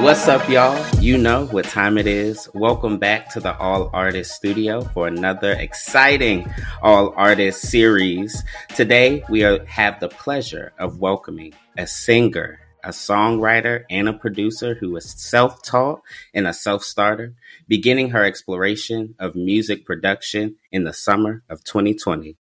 What's up, y'all? You know what time it is. Welcome back to the All Artists Studio for another exciting All Artists series. Today, we are, have the pleasure of welcoming a singer, a songwriter, and a producer who is self taught and a self starter, beginning her exploration of music production in the summer of 2020.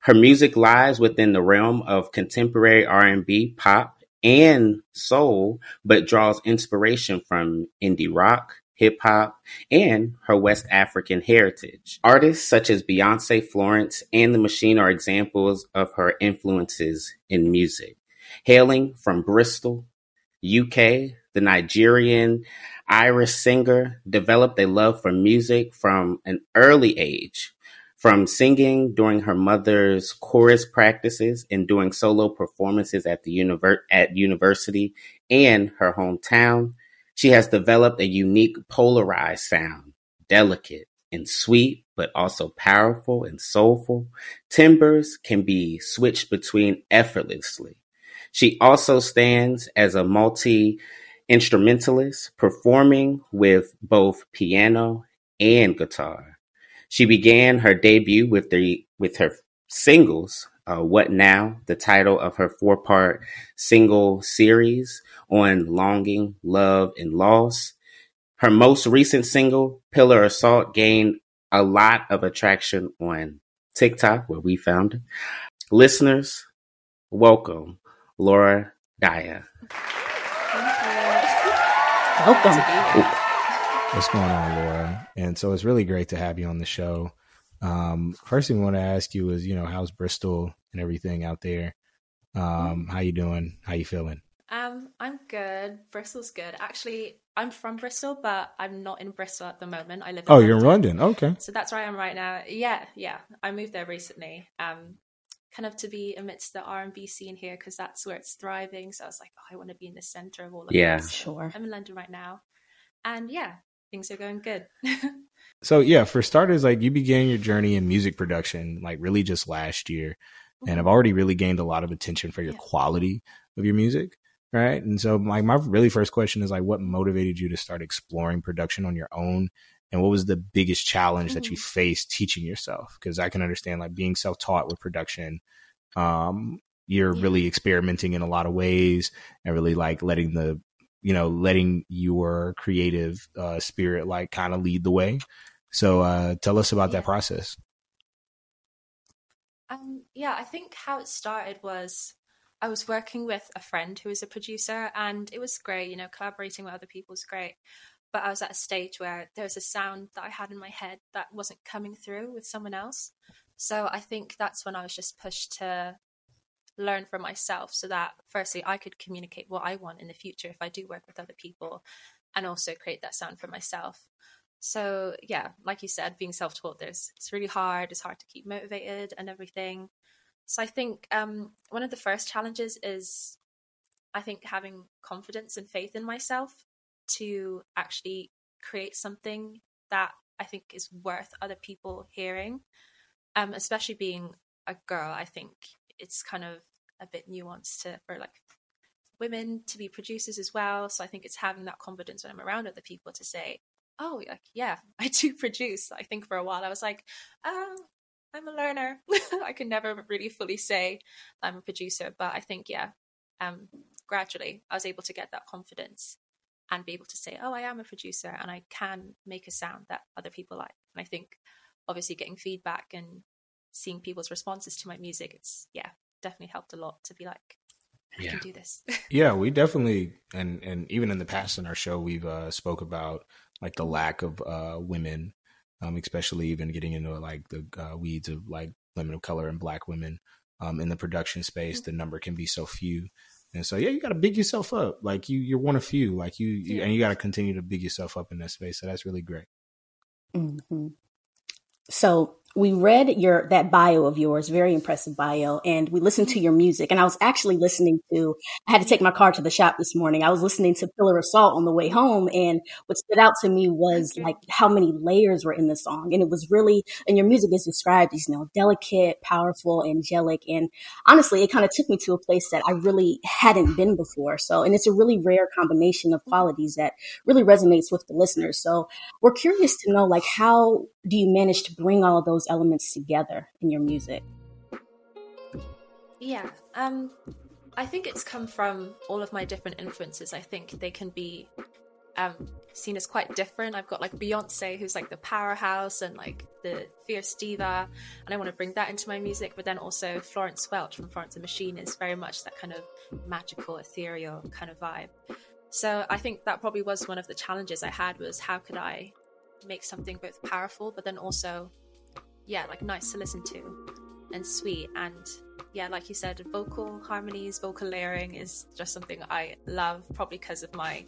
Her music lies within the realm of contemporary R&B, pop, and soul, but draws inspiration from indie rock, hip hop, and her West African heritage. Artists such as Beyonce, Florence, and The Machine are examples of her influences in music. Hailing from Bristol, UK, the Nigerian Irish singer developed a love for music from an early age from singing during her mother's chorus practices and doing solo performances at the univer- at university and her hometown, she has developed a unique polarized sound, delicate and sweet, but also powerful and soulful. Timbers can be switched between effortlessly. She also stands as a multi instrumentalist, performing with both piano and guitar. She began her debut with the with her singles uh, What Now, the title of her four part single series on longing, love, and loss. Her most recent single, Pillar of Salt," gained a lot of attraction on TikTok, where we found her. Listeners, welcome Laura Dia. Welcome. What's going on, Laura? And so it's really great to have you on the show. Um, first thing I want to ask you is, you know, how's Bristol and everything out there? Um, how you doing? How you feeling? Um, I'm good. Bristol's good. Actually, I'm from Bristol, but I'm not in Bristol at the moment. I live. oh, London. you're in London. Okay. So that's where I am right now. Yeah, yeah. I moved there recently. Um, kind of to be amidst the R and B scene here because that's where it's thriving. So I was like, oh, I want to be in the center of all of yeah. this. Sure. I'm in London right now, and yeah, things are going good. so yeah, for starters, like you began your journey in music production like really just last year, mm-hmm. and I've already really gained a lot of attention for your yeah. quality of your music. Right. And so my my really first question is like what motivated you to start exploring production on your own? And what was the biggest challenge mm-hmm. that you mm-hmm. faced teaching yourself? Because I can understand like being self taught with production, um, you're yeah. really experimenting in a lot of ways and really like letting the you know, letting your creative uh, spirit like kind of lead the way. So uh, tell us about yeah. that process. Um, yeah, I think how it started was I was working with a friend who was a producer, and it was great. You know, collaborating with other people was great. But I was at a stage where there was a sound that I had in my head that wasn't coming through with someone else. So I think that's when I was just pushed to learn for myself so that firstly I could communicate what I want in the future if I do work with other people and also create that sound for myself. So yeah, like you said, being self-taught, there's it's really hard. It's hard to keep motivated and everything. So I think um, one of the first challenges is, I think having confidence and faith in myself to actually create something that I think is worth other people hearing. Um, especially being a girl, I think it's kind of a bit nuanced to for like women to be producers as well. So I think it's having that confidence when I'm around other people to say, "Oh, like yeah, I do produce." I think for a while I was like, "Oh, I'm a learner. I could never really fully say I'm a producer." But I think yeah, um, gradually I was able to get that confidence and be able to say, "Oh, I am a producer and I can make a sound that other people like." And I think obviously getting feedback and seeing people's responses to my music, it's yeah, definitely helped a lot to be like, I yeah. can do this. yeah, we definitely and and even in the past in our show we've uh spoke about like the lack of uh women, um, especially even getting into like the uh, weeds of like women of color and black women um in the production space. Mm-hmm. The number can be so few. And so yeah, you gotta big yourself up. Like you you're one of few. Like you, you and you gotta continue to big yourself up in that space. So that's really great. Mm-hmm. So we read your that bio of yours, very impressive bio, and we listened to your music. And I was actually listening to. I had to take my car to the shop this morning. I was listening to Pillar of Salt on the way home, and what stood out to me was like how many layers were in the song, and it was really. And your music is described as you know delicate, powerful, angelic, and honestly, it kind of took me to a place that I really hadn't been before. So, and it's a really rare combination of qualities that really resonates with the listeners. So, we're curious to know like how do you manage to bring all of those elements together in your music? Yeah, um, I think it's come from all of my different influences. I think they can be um, seen as quite different. I've got like Beyonce, who's like the powerhouse and like the fierce diva, and I want to bring that into my music. But then also Florence Welch from Florence and the Machine is very much that kind of magical, ethereal kind of vibe. So I think that probably was one of the challenges I had was how could I make something both powerful but then also yeah like nice to listen to and sweet and yeah like you said vocal harmonies vocal layering is just something i love probably because of my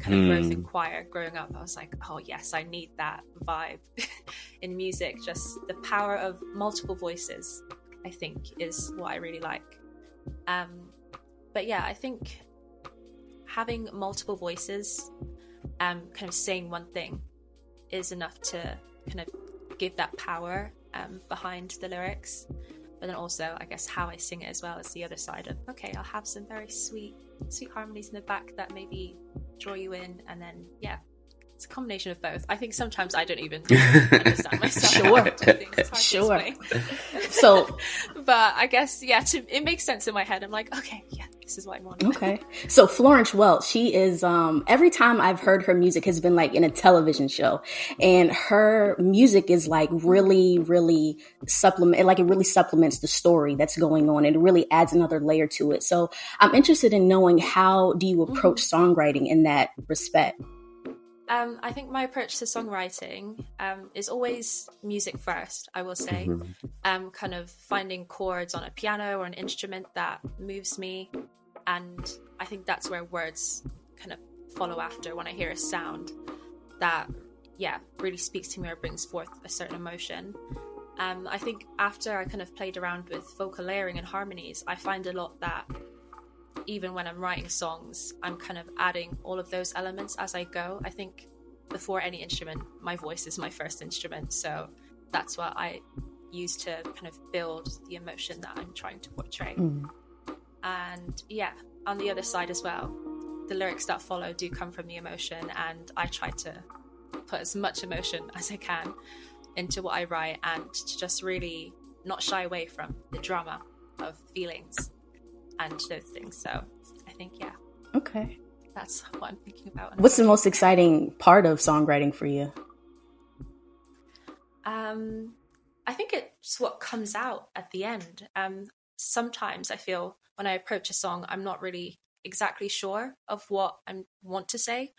kind of mm. growth in hmm. choir growing up i was like oh yes i need that vibe in music just the power of multiple voices i think is what i really like um but yeah i think having multiple voices um kind of saying one thing is enough to kind of give that power um, behind the lyrics. But then also, I guess how I sing it as well is the other side of okay, I'll have some very sweet, sweet harmonies in the back that maybe draw you in, and then yeah, it's a combination of both. I think sometimes I don't even understand myself. Sure, sure. so, but I guess yeah, to, it makes sense in my head. I'm like, okay, yeah, this is what I want. Okay. So Florence Welch, she is um every time I've heard her music has been like in a television show. And her music is like really, really supplement like it really supplements the story that's going on. And it really adds another layer to it. So I'm interested in knowing how do you approach mm-hmm. songwriting in that respect? Um, I think my approach to songwriting um, is always music first, I will say. Mm-hmm. Um, kind of finding chords on a piano or an instrument that moves me. And I think that's where words kind of follow after when I hear a sound that, yeah, really speaks to me or brings forth a certain emotion. Um, I think after I kind of played around with vocal layering and harmonies, I find a lot that even when I'm writing songs, I'm kind of adding all of those elements as I go. I think before any instrument, my voice is my first instrument. So that's what I use to kind of build the emotion that I'm trying to portray. Mm. And yeah, on the other side as well, the lyrics that follow do come from the emotion, and I try to put as much emotion as I can into what I write and to just really not shy away from the drama of feelings and those things. So I think, yeah. Okay. That's what I'm thinking about. What's the most exciting part of songwriting for you? Um, I think it's what comes out at the end. Um, sometimes I feel when I approach a song, I'm not really exactly sure of what I want to say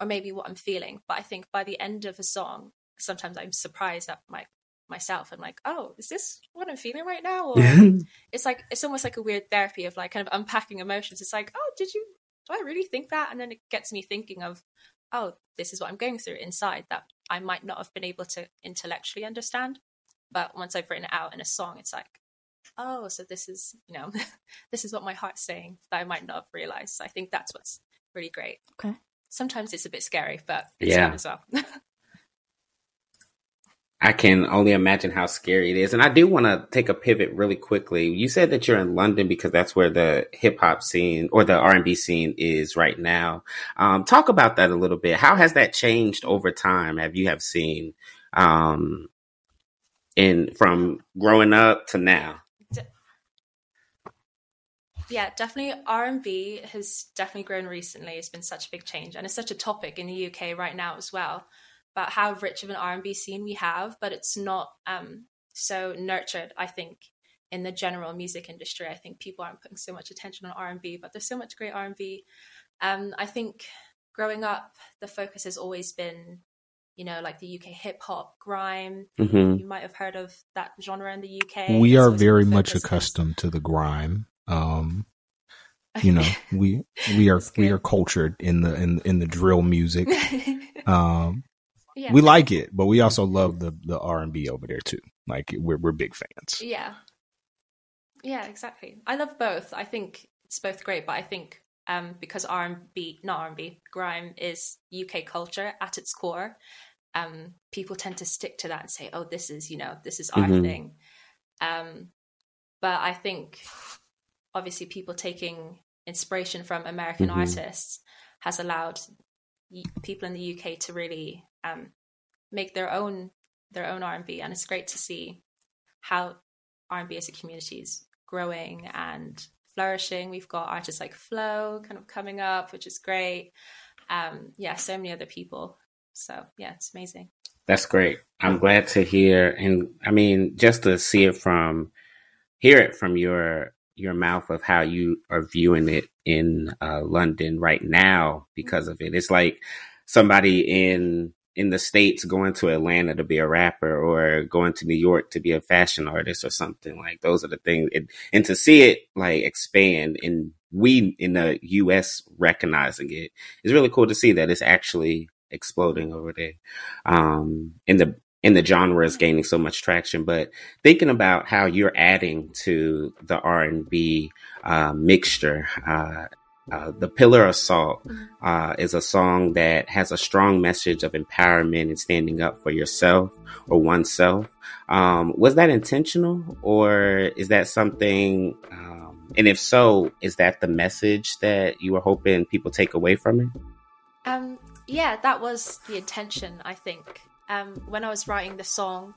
or maybe what I'm feeling. But I think by the end of a song, sometimes I'm surprised at my myself. And like oh is this what i'm feeling right now? Or it's like it's almost like a weird therapy of like kind of unpacking emotions. It's like oh did you do i really think that? And then it gets me thinking of oh this is what i'm going through inside that i might not have been able to intellectually understand. But once i've written it out in a song it's like oh so this is you know this is what my heart's saying that i might not have realized. So i think that's what's really great. Okay. Sometimes it's a bit scary but it's yeah. fun as well I can only imagine how scary it is. And I do want to take a pivot really quickly. You said that you're in London because that's where the hip hop scene or the R&B scene is right now. Um, talk about that a little bit. How has that changed over time? Have you have seen, um, in from growing up to now? Yeah, definitely R&B has definitely grown recently. It's been such a big change and it's such a topic in the UK right now as well about how rich of an R&B scene we have, but it's not um, so nurtured, I think, in the general music industry. I think people aren't putting so much attention on R&B, but there's so much great R&B. Um, I think growing up, the focus has always been, you know, like the UK hip hop, grime. Mm-hmm. You might have heard of that genre in the UK. We are very much accustomed to the grime. Um, you know, we we are we are cultured in the in in the drill music. Um, yeah. we like it, but we also love the the R and B over there too. Like we're we're big fans. Yeah. Yeah, exactly. I love both. I think it's both great, but I think um, because R and B, not R and B, grime is UK culture at its core. Um, people tend to stick to that and say, "Oh, this is you know, this is our mm-hmm. thing." Um, but I think obviously people taking inspiration from American mm-hmm. artists has allowed people in the UK to really um, make their own their own R and it's great to see how R and B as a community is growing and flourishing. We've got artists like Flo kind of coming up, which is great. Um, yeah, so many other people. So yeah, it's amazing. That's great. I'm glad to hear, and I mean, just to see it from, hear it from your your mouth of how you are viewing it in uh, London right now because of it. It's like somebody in in the states going to Atlanta to be a rapper or going to New York to be a fashion artist or something like those are the things it, and to see it like expand and we in the US recognizing it is really cool to see that it's actually exploding over there. Um in the in the genre is gaining so much traction but thinking about how you're adding to the R&B uh, mixture uh, uh, the Pillar of Salt mm-hmm. uh, is a song that has a strong message of empowerment and standing up for yourself or oneself. Um, was that intentional, or is that something? Um, and if so, is that the message that you were hoping people take away from it? Um, yeah, that was the intention. I think um, when I was writing the song,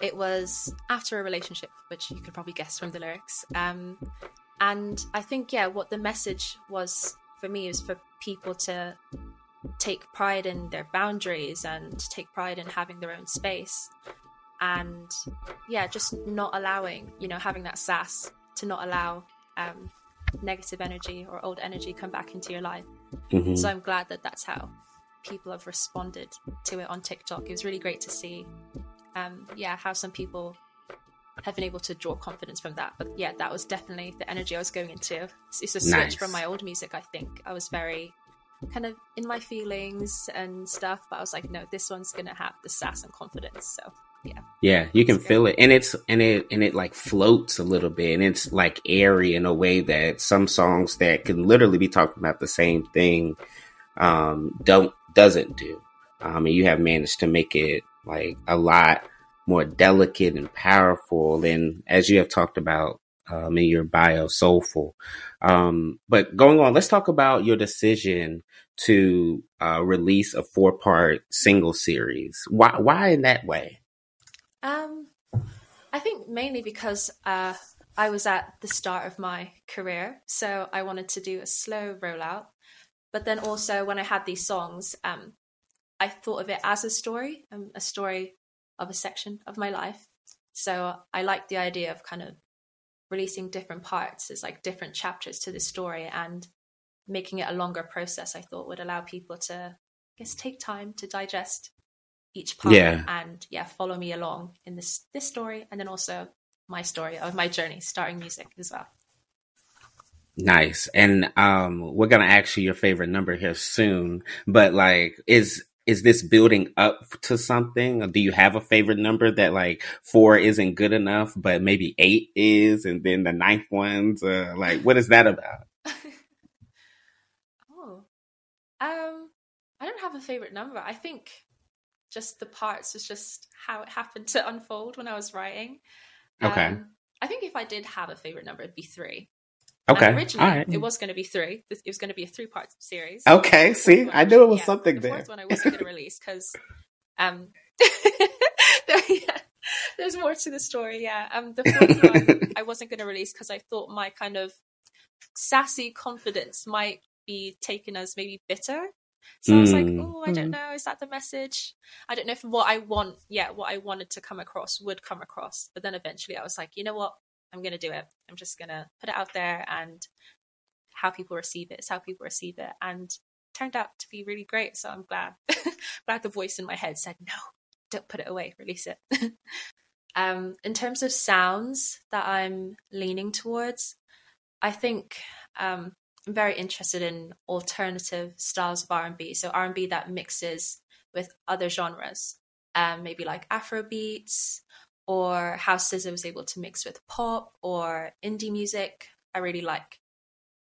it was after a relationship, which you could probably guess from the lyrics. Um, and I think, yeah, what the message was for me is for people to take pride in their boundaries and take pride in having their own space. And yeah, just not allowing, you know, having that sass to not allow um, negative energy or old energy come back into your life. Mm-hmm. So I'm glad that that's how people have responded to it on TikTok. It was really great to see, um, yeah, how some people have been able to draw confidence from that. But yeah, that was definitely the energy I was going into. It's a switch nice. from my old music, I think. I was very kind of in my feelings and stuff, but I was like, no, this one's gonna have the sass and confidence. So yeah. Yeah, you can feel it. And it's and it and it like floats a little bit and it's like airy in a way that some songs that can literally be talking about the same thing um don't doesn't do. Um and you have managed to make it like a lot more delicate and powerful. And as you have talked about um, in your bio, soulful. Um, but going on, let's talk about your decision to uh, release a four part single series. Why, why in that way? Um, I think mainly because uh, I was at the start of my career, so I wanted to do a slow rollout. But then also, when I had these songs, um, I thought of it as a story, um, a story of a section of my life. So I like the idea of kind of releasing different parts as like different chapters to the story and making it a longer process. I thought would allow people to, I guess, take time to digest each part yeah. and yeah, follow me along in this this story and then also my story of my journey starting music as well. Nice. And um we're gonna ask you your favorite number here soon, but like is is this building up to something? Do you have a favorite number that like four isn't good enough, but maybe eight is, and then the ninth one's uh, like, what is that about? oh, um, I don't have a favorite number. I think just the parts was just how it happened to unfold when I was writing. Okay. Um, I think if I did have a favorite number, it'd be three. Okay. Originally, it was going to be three. It was going to be a three-part series. Okay. See, I knew it was yeah, something the there. The fourth one I wasn't going to release because, um, yeah, there's more to the story. Yeah. Um, the fourth one I wasn't going to release because I thought my kind of sassy confidence might be taken as maybe bitter. So mm. I was like, oh, I don't hmm. know. Is that the message? I don't know if what I want, yeah, what I wanted to come across would come across. But then eventually I was like, you know what? I'm going to do it. I'm just going to put it out there and how people receive it is how people receive it. And turned out to be really great. So I'm glad. glad the voice in my head said, no, don't put it away, release it. um, in terms of sounds that I'm leaning towards, I think um, I'm very interested in alternative styles of R&B. So R&B that mixes with other genres, um, maybe like Afro beats or how SZA was able to mix with pop or indie music. I really like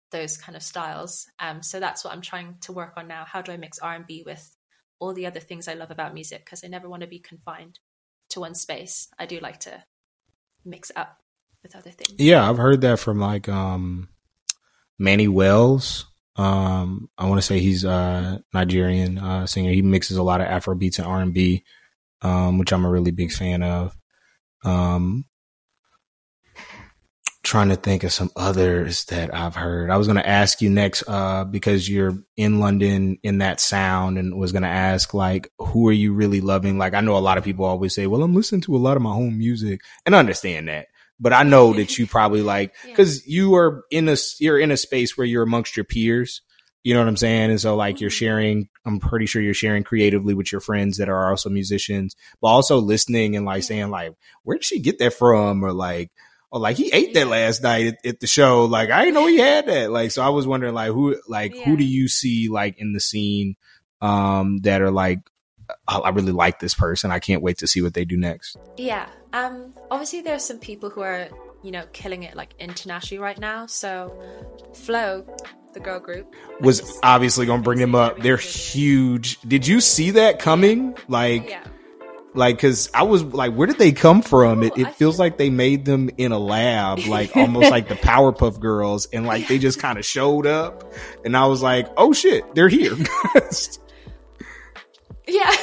those kind of styles. Um, so that's what I'm trying to work on now. How do I mix R&B with all the other things I love about music? Because I never want to be confined to one space. I do like to mix up with other things. Yeah, I've heard that from like um Manny Wells. Um, I want to say he's a Nigerian uh, singer. He mixes a lot of Afro beats and R and B, um, which I'm a really big fan of. Um, trying to think of some others that I've heard. I was going to ask you next, uh, because you're in London in that sound and was going to ask like, who are you really loving? Like, I know a lot of people always say, well, I'm listening to a lot of my home music and I understand that. But I know that you probably like, cause you are in a, you're in a space where you're amongst your peers. You know what I'm saying? And so like you're mm-hmm. sharing, I'm pretty sure you're sharing creatively with your friends that are also musicians, but also listening and like saying like, where did she get that from? Or like, or like he ate that last night at, at, the show. Like I didn't know he had that. Like, so I was wondering like who, like yeah. who do you see like in the scene, um, that are like, I really like this person. I can't wait to see what they do next. Yeah. Um, obviously there's some people who are, you know, killing it like internationally right now. So Flo, the girl group was obviously going to bring them up. They're huge. Did you see that coming? Like, yeah. like, cause I was like, where did they come from? it, it feels like they made them in a lab, like almost like the Powerpuff Girls, and like they just kind of showed up, and I was like, oh shit, they're here. yeah,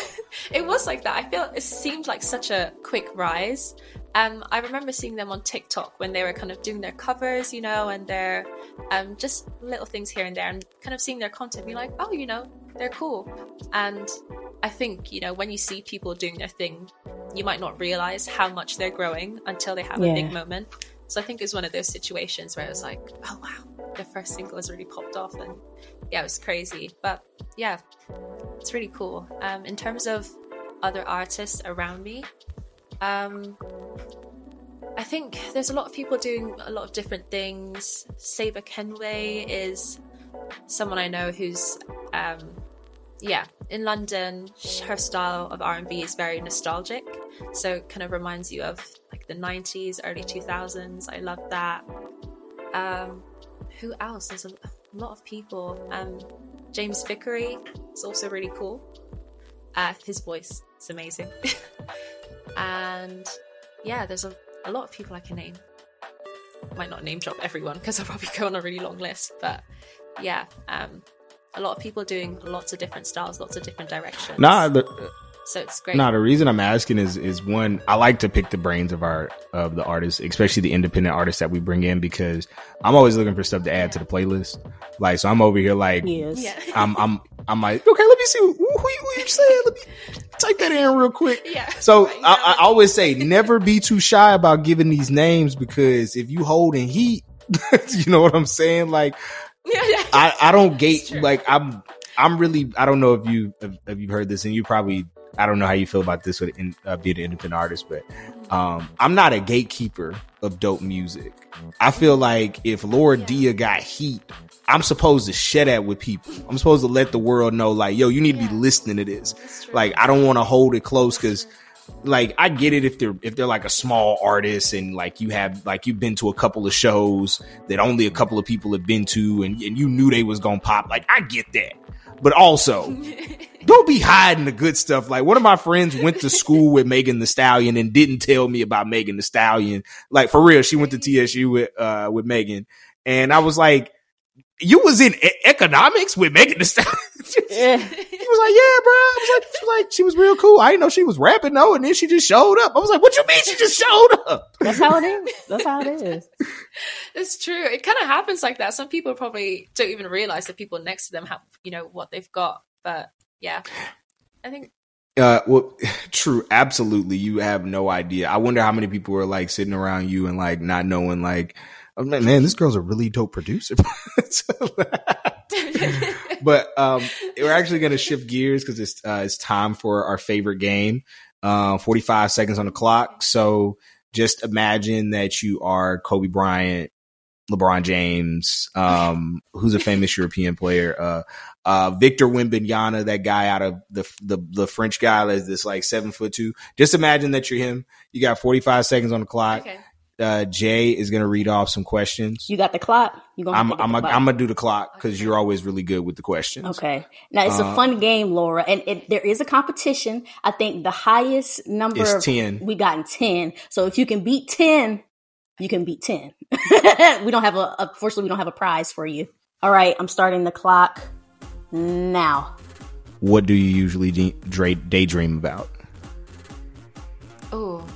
it was like that. I feel it seemed like such a quick rise, um, I remember seeing them on TikTok when they were kind of doing their covers, you know, and their um, just little things here and there, and kind of seeing their content, be like, oh, you know, they're cool. And I think, you know, when you see people doing their thing, you might not realize how much they're growing until they have yeah. a big moment. So I think it's one of those situations where I was like, oh wow, the first single has really popped off, and yeah, it was crazy. But yeah, it's really cool. Um, in terms of other artists around me, um, I think there's a lot of people doing a lot of different things. Saber Kenway is someone I know who's, um, yeah, in London. Her style of R&B is very nostalgic, so it kind of reminds you of the '90s, early 2000s. I love that. Um, who else? There's a lot of people. Um, James Vickery is also really cool. Uh, his voice is amazing. And yeah, there's a, a lot of people I can name. Might not name drop everyone because I'll probably go on a really long list, but yeah, um, a lot of people doing lots of different styles, lots of different directions. Nah, so it's great. Nah, the reason I'm asking is is one, I like to pick the brains of our of the artists, especially the independent artists that we bring in because I'm always looking for stuff to add to the playlist. Like, so I'm over here like, yes. yeah. I'm I'm I'm like, okay, let me see who, who, who you saying. Let me type that in real quick. Yeah. So right, I, I always say, never be too shy about giving these names because if you hold in heat, you know what I'm saying? Like, yeah, yeah. I I don't gate like I'm I'm really I don't know if you if, if you've heard this and you probably I don't know how you feel about this with in, uh, being an independent artist, but um, I'm not a gatekeeper of dope music. I feel like if Laura. Dia got heat, I'm supposed to share that with people. I'm supposed to let the world know, like, yo, you need to be listening to this. Like, I don't want to hold it close because like I get it if they're if they're like a small artist and like you have like you've been to a couple of shows that only a couple of people have been to and, and you knew they was gonna pop like I get that but also don't be hiding the good stuff. Like one of my friends went to school with Megan Thee Stallion and didn't tell me about Megan Thee Stallion. Like for real, she went to TSU with uh with Megan, and I was like, "You was in e- economics with Megan Thee Stallion." yeah. He was like, "Yeah, bro." I was like, she, like, she was real cool. I didn't know she was rapping though, and then she just showed up. I was like, "What you mean she just showed up?" That's how it is. That's how it is. it's true. It kind of happens like that. Some people probably don't even realize that people next to them have, you know, what they've got, but yeah, I think. Uh, well, true, absolutely. You have no idea. I wonder how many people are like sitting around you and like not knowing, like, oh, man, man this girl's a really dope producer. but um, we're actually going to shift gears because it's uh, it's time for our favorite game. Uh, 45 seconds on the clock. So just imagine that you are Kobe Bryant, LeBron James, um, who's a famous European player, uh, uh, Victor Wembanyama, that guy out of the, the, the French guy that's this like seven foot two. Just imagine that you're him. You got 45 seconds on the clock. Okay. Uh, Jay is going to read off some questions. You got the clock. You gonna I'm, I'm, the I'm going to do the clock because you're always really good with the questions. Okay. Now it's Uh, a fun game, Laura, and it, there is a competition. I think the highest number It's of 10. we got in ten. So if you can beat ten, you can beat ten. we don't have a unfortunately we don't have a prize for you. All right, I'm starting the clock now. What do you usually de- daydream about? Oh,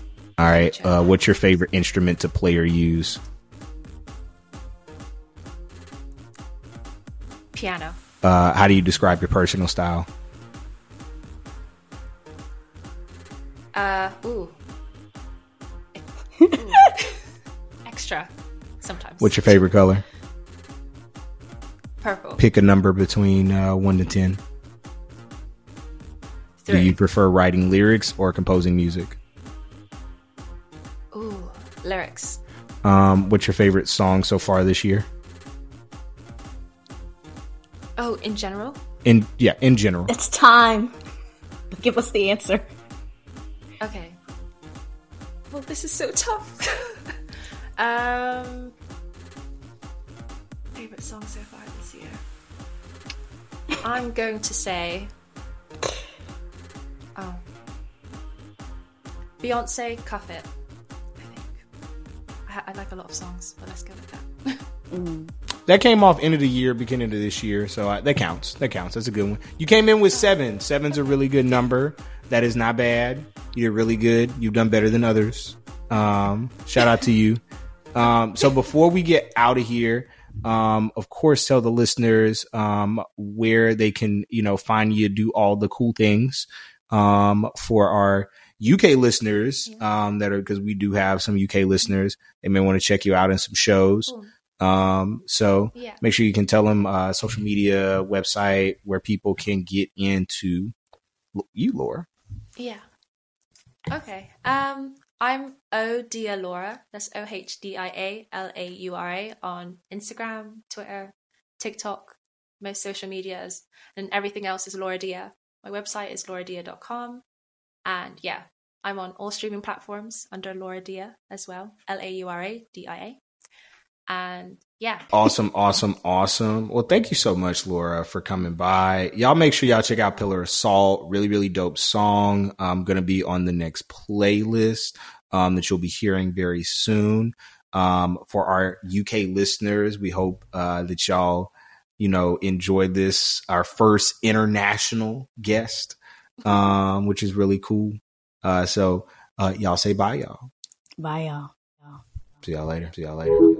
All right. Uh, what's your favorite instrument to play or use? piano. Uh, how do you describe your personal style? Uh, ooh. Ooh. Extra. Sometimes. What's your favorite color? Purple. Pick a number between uh, 1 to 10. Three. Do you prefer writing lyrics or composing music? Ooh, lyrics. Um, what's your favorite song so far this year? Oh, in general? In yeah, in general. It's time. Give us the answer. Okay. Well, this is so tough. um, favorite song so far this year. I'm going to say, oh, Beyonce, Cuff It. I. Like a lot of songs, but let's go with that. That came off end of the year, beginning of this year, so I, that counts. That counts. That's a good one. You came in with seven. Seven's a really good number. That is not bad. You're really good. You've done better than others. Um, shout out to you. Um, so before we get out of here, um, of course, tell the listeners um, where they can, you know, find you, do all the cool things um, for our UK listeners um, that are because we do have some UK listeners. They may want to check you out in some shows. Um, so Yeah. make sure you can tell them uh, social media, website where people can get into you, Laura. Yeah. Okay. Um, I'm O Dia Laura. That's O H D I A L A U R A on Instagram, Twitter, TikTok, most social medias, and everything else is Laura Dia. My website is lauradia.com. And yeah, I'm on all streaming platforms under Laura Dia as well. L A U R A D I A. And yeah. Awesome, awesome, awesome. Well, thank you so much, Laura, for coming by. Y'all make sure y'all check out Pillar of Salt. Really, really dope song. I'm going to be on the next playlist um, that you'll be hearing very soon. Um, for our UK listeners, we hope uh, that y'all, you know, enjoy this, our first international guest, um, which is really cool. Uh, so uh, y'all say bye, y'all. Bye, y'all. See y'all later. See y'all later. See y'all later.